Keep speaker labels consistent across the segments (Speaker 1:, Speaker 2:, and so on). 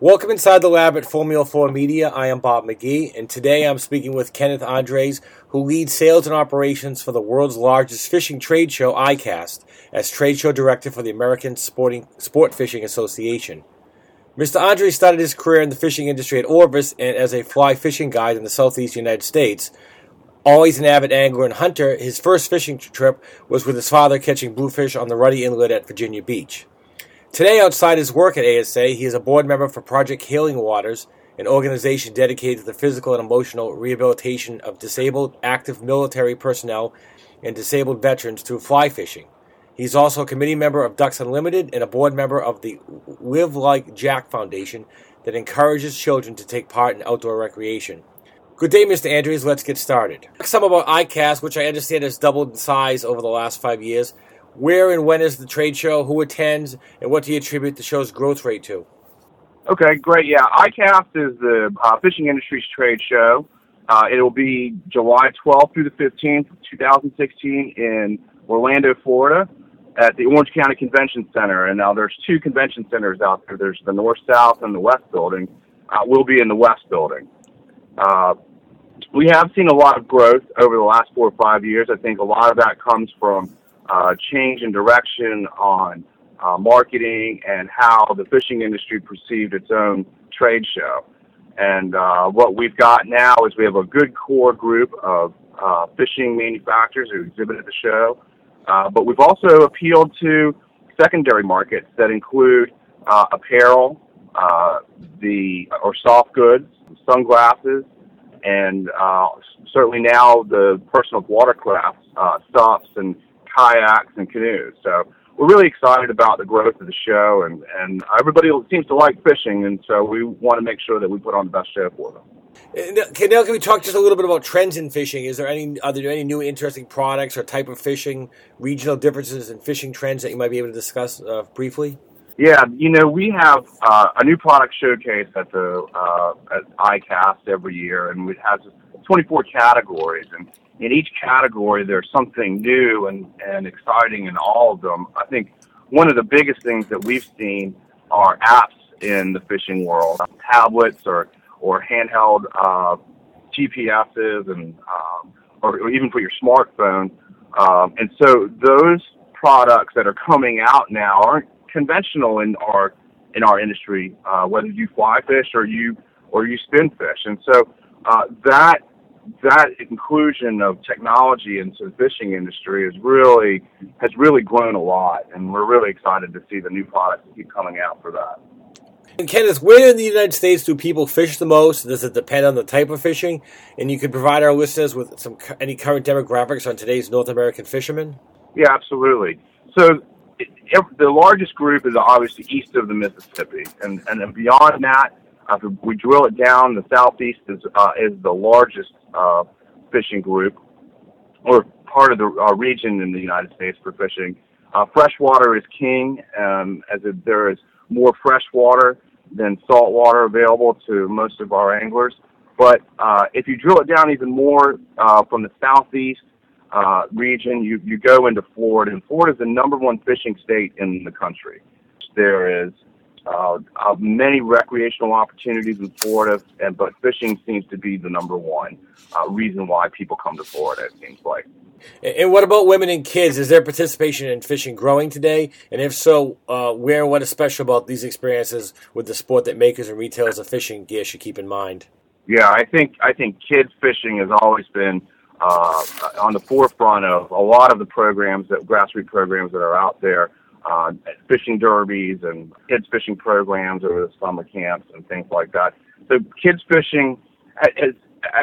Speaker 1: Welcome inside the lab at Formula 4 Media. I am Bob McGee, and today I'm speaking with Kenneth Andres, who leads sales and operations for the world's largest fishing trade show, ICAST, as trade show director for the American Sporting Sport Fishing Association. Mr. Andres started his career in the fishing industry at Orvis and as a fly fishing guide in the southeast United States. Always an avid angler and hunter, his first fishing trip was with his father catching bluefish on the Rudee Inlet at Virginia Beach. Today, outside his work at ASA, he is a board member for Project Healing Waters, an organization dedicated to the physical and emotional rehabilitation of disabled active military personnel and disabled veterans through fly fishing. He's also a committee member of Ducks Unlimited and a board member of the Live Like Jack Foundation that encourages children to take part in outdoor recreation. Good day, Mr. Andrews. Let's get started. Some about ICAST, which I understand has doubled in size over the last five years. Where and when is the trade show? Who attends? And what do you attribute the show's growth rate to?
Speaker 2: Okay, great. Yeah, ICAST is the uh, fishing industry's trade show. Uh, it will be July 12th through the 15th, 2016, in Orlando, Florida, at the Orange County Convention Center. And now there's two convention centers out there. There's the North South and the West building. Uh, we'll be in the West building. Uh, we have seen a lot of growth over the last four or five years. I think a lot of that comes from uh, change in direction on uh, marketing and how the fishing industry perceived its own trade show. And uh, what we've got now is we have a good core group of uh, fishing manufacturers who exhibit at the show, uh, but we've also appealed to secondary markets that include uh, apparel, uh, the or soft goods, sunglasses, and uh, certainly now the personal watercraft uh, stops and kayaks and canoes. So we're really excited about the growth of the show, and and everybody seems to like fishing, and so we want to make sure that we put on the best show for them.
Speaker 1: Can, now, can we talk just a little bit about trends in fishing? Is there any are there any new interesting products or type of fishing, regional differences in fishing trends that you might be able to discuss uh, briefly?
Speaker 2: Yeah, you know, we have uh, a new product showcase at the uh, at ICAST every year, and it has 24 categories, and in each category there's something new and, and exciting in all of them. I think one of the biggest things that we've seen are apps in the fishing world, tablets or or handheld uh, GPSs and um, or, or even for your smartphone. Um, and so those products that are coming out now aren't conventional in our in our industry, uh, whether you fly fish or you or you spin fish. And so uh, that that inclusion of technology into the fishing industry is really has really grown a lot, and we're really excited to see the new products keep coming out for that.
Speaker 1: And Kenneth, where in the United States do people fish the most? Does it depend on the type of fishing? And you could provide our listeners with some any current demographics on today's North American fishermen.
Speaker 2: Yeah, absolutely. So the largest group is obviously east of the Mississippi, and and then beyond that, if we drill it down, the southeast is uh, is the largest uh, fishing group, or part of the uh, region in the United States for fishing. Uh, freshwater is king, um, as it, there is more fresh water than salt water available to most of our anglers. But uh, if you drill it down even more uh, from the southeast uh, region, you, you go into Florida, and Florida is the number one fishing state in the country. There is uh, uh, many recreational opportunities in Florida, and but fishing seems to be the number one uh, reason why people come to Florida. It seems like.
Speaker 1: And what about women and kids? Is their participation in fishing growing today? And if so, uh, where and what is special about these experiences with the sport that makers and retailers of fishing gear should keep in mind?
Speaker 2: Yeah, I think I think kids fishing has always been uh, on the forefront of a lot of the programs that grassroots programs that are out there, uh, fishing derbies and kids fishing programs over the summer camps and things like that. So kids fishing, is,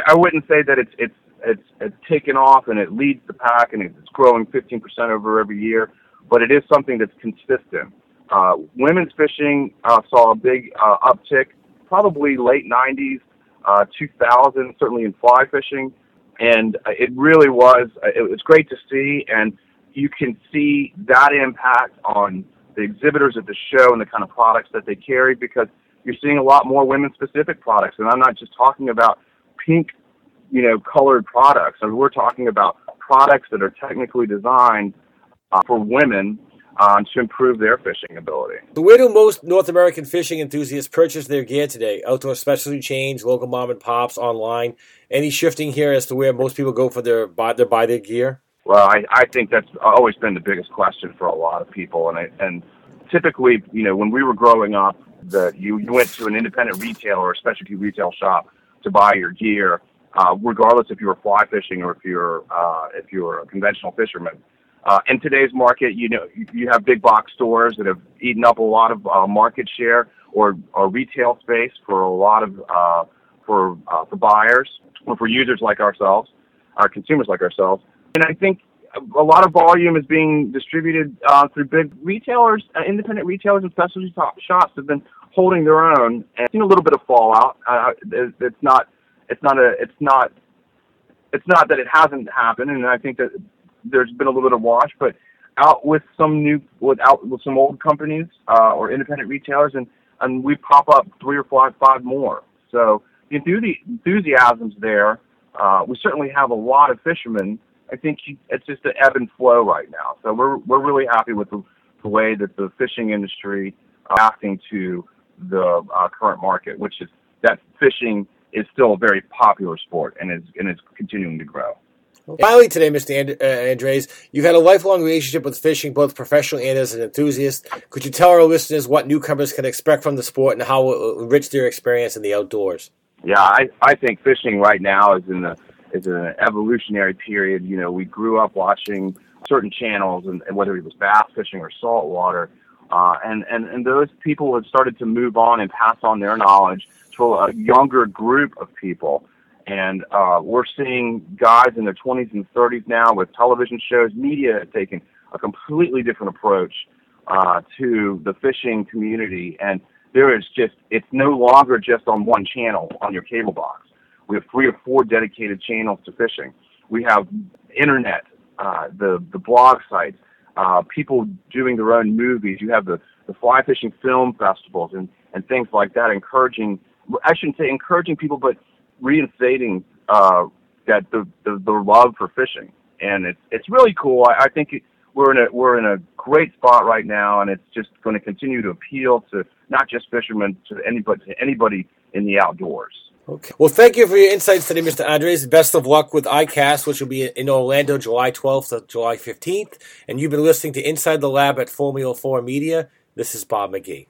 Speaker 2: I wouldn't say that it's it's it's it's taken off and it leads the pack and it's growing 15% over every year, but it is something that's consistent. Uh, women's fishing uh, saw a big uh, uptick, probably late 90s, uh, 2000, certainly in fly fishing and it really was it was great to see and you can see that impact on the exhibitors at the show and the kind of products that they carry because you're seeing a lot more women specific products and i'm not just talking about pink you know colored products I mean, we're talking about products that are technically designed uh, for women um, to improve their fishing ability.
Speaker 1: So where do most North American fishing enthusiasts purchase their gear today? Outdoor specialty chains, local mom and pops, online. Any shifting here as to where most people go for their buy their buy their gear?
Speaker 2: Well, I, I think that's always been the biggest question for a lot of people, and I, and typically, you know, when we were growing up, that you, you went to an independent retailer or specialty retail shop to buy your gear, uh, regardless if you were fly fishing or if you're uh, if you're a conventional fisherman. Uh, in today's market, you know, you have big box stores that have eaten up a lot of uh, market share or, or retail space for a lot of uh, for uh, for buyers or for users like ourselves, our consumers like ourselves. And I think a lot of volume is being distributed uh, through big retailers, uh, independent retailers, and specialty shops have been holding their own and seen a little bit of fallout. Uh, it's not, it's not a, it's not, it's not that it hasn't happened, and I think that there's been a little bit of wash, but out with some new, with out with some old companies uh, or independent retailers, and and we pop up three or five, five more. So the enthusiasm's there. Uh, we certainly have a lot of fishermen I think it's just an ebb and flow right now. So we're we're really happy with the, the way that the fishing industry uh, acting to the uh, current market, which is that fishing is still a very popular sport and is and is continuing to grow.
Speaker 1: Finally, today, Mr. And- uh, Andres, you've had a lifelong relationship with fishing, both professionally and as an enthusiast. Could you tell our listeners what newcomers can expect from the sport and how it will enrich their experience in the outdoors?
Speaker 2: Yeah, I, I think fishing right now is in the is an evolutionary period. You know, we grew up watching certain channels, and, and whether it was bass fishing or saltwater, uh, and and and those people have started to move on and pass on their knowledge to a younger group of people. And uh, we're seeing guys in their 20s and 30s now with television shows. Media taken a completely different approach uh, to the fishing community, and there is just it's no longer just on one channel on your cable box. We have three or four dedicated channels to fishing. We have internet, uh, the the blog sites, uh, people doing their own movies. You have the the fly fishing film festivals and and things like that, encouraging. I shouldn't say encouraging people, but reinstating uh, that the, the the love for fishing, and it's it's really cool. I, I think it, we're in a we're in a great spot right now, and it's just going to continue to appeal to not just fishermen, to anybody to anybody in the outdoors.
Speaker 1: Okay. Well, thank you for your insights today, Mr. Andres. Best of luck with ICAST, which will be in Orlando July 12th to July 15th. And you've been listening to Inside the Lab at Formula 4 Media. This is Bob McGee.